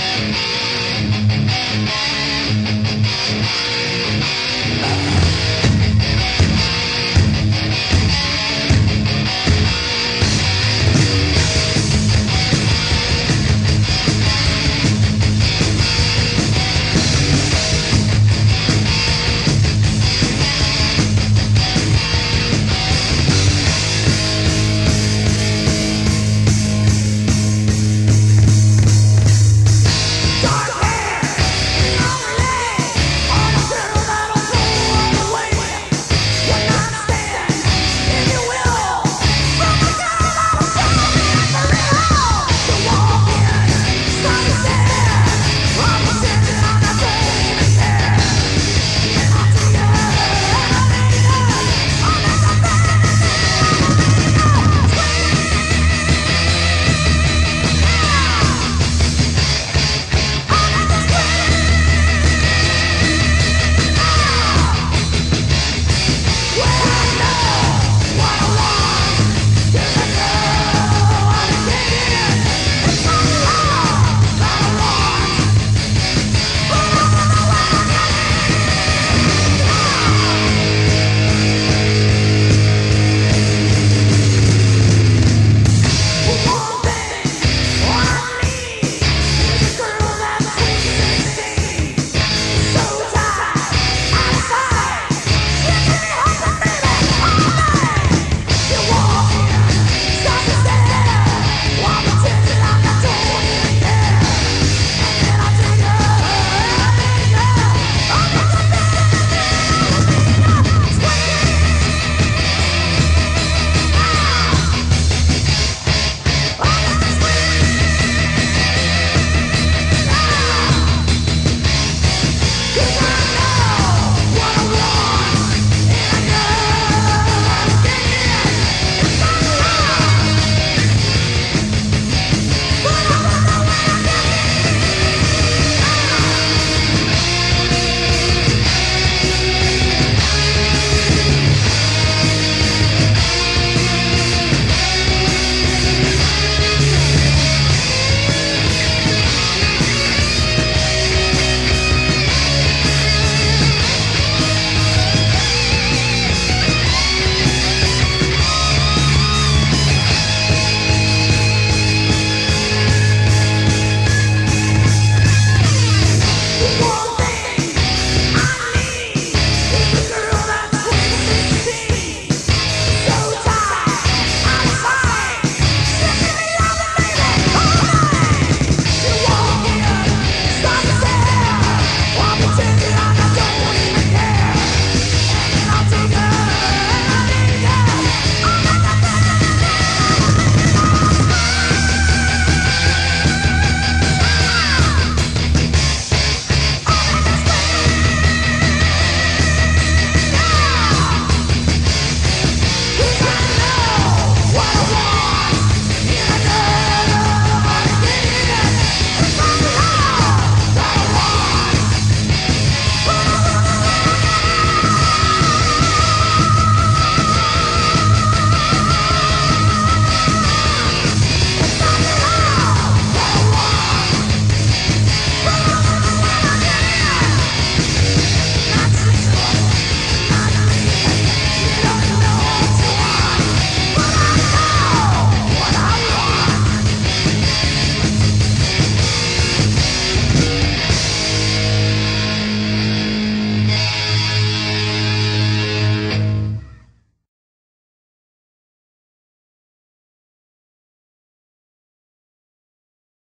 We'll be.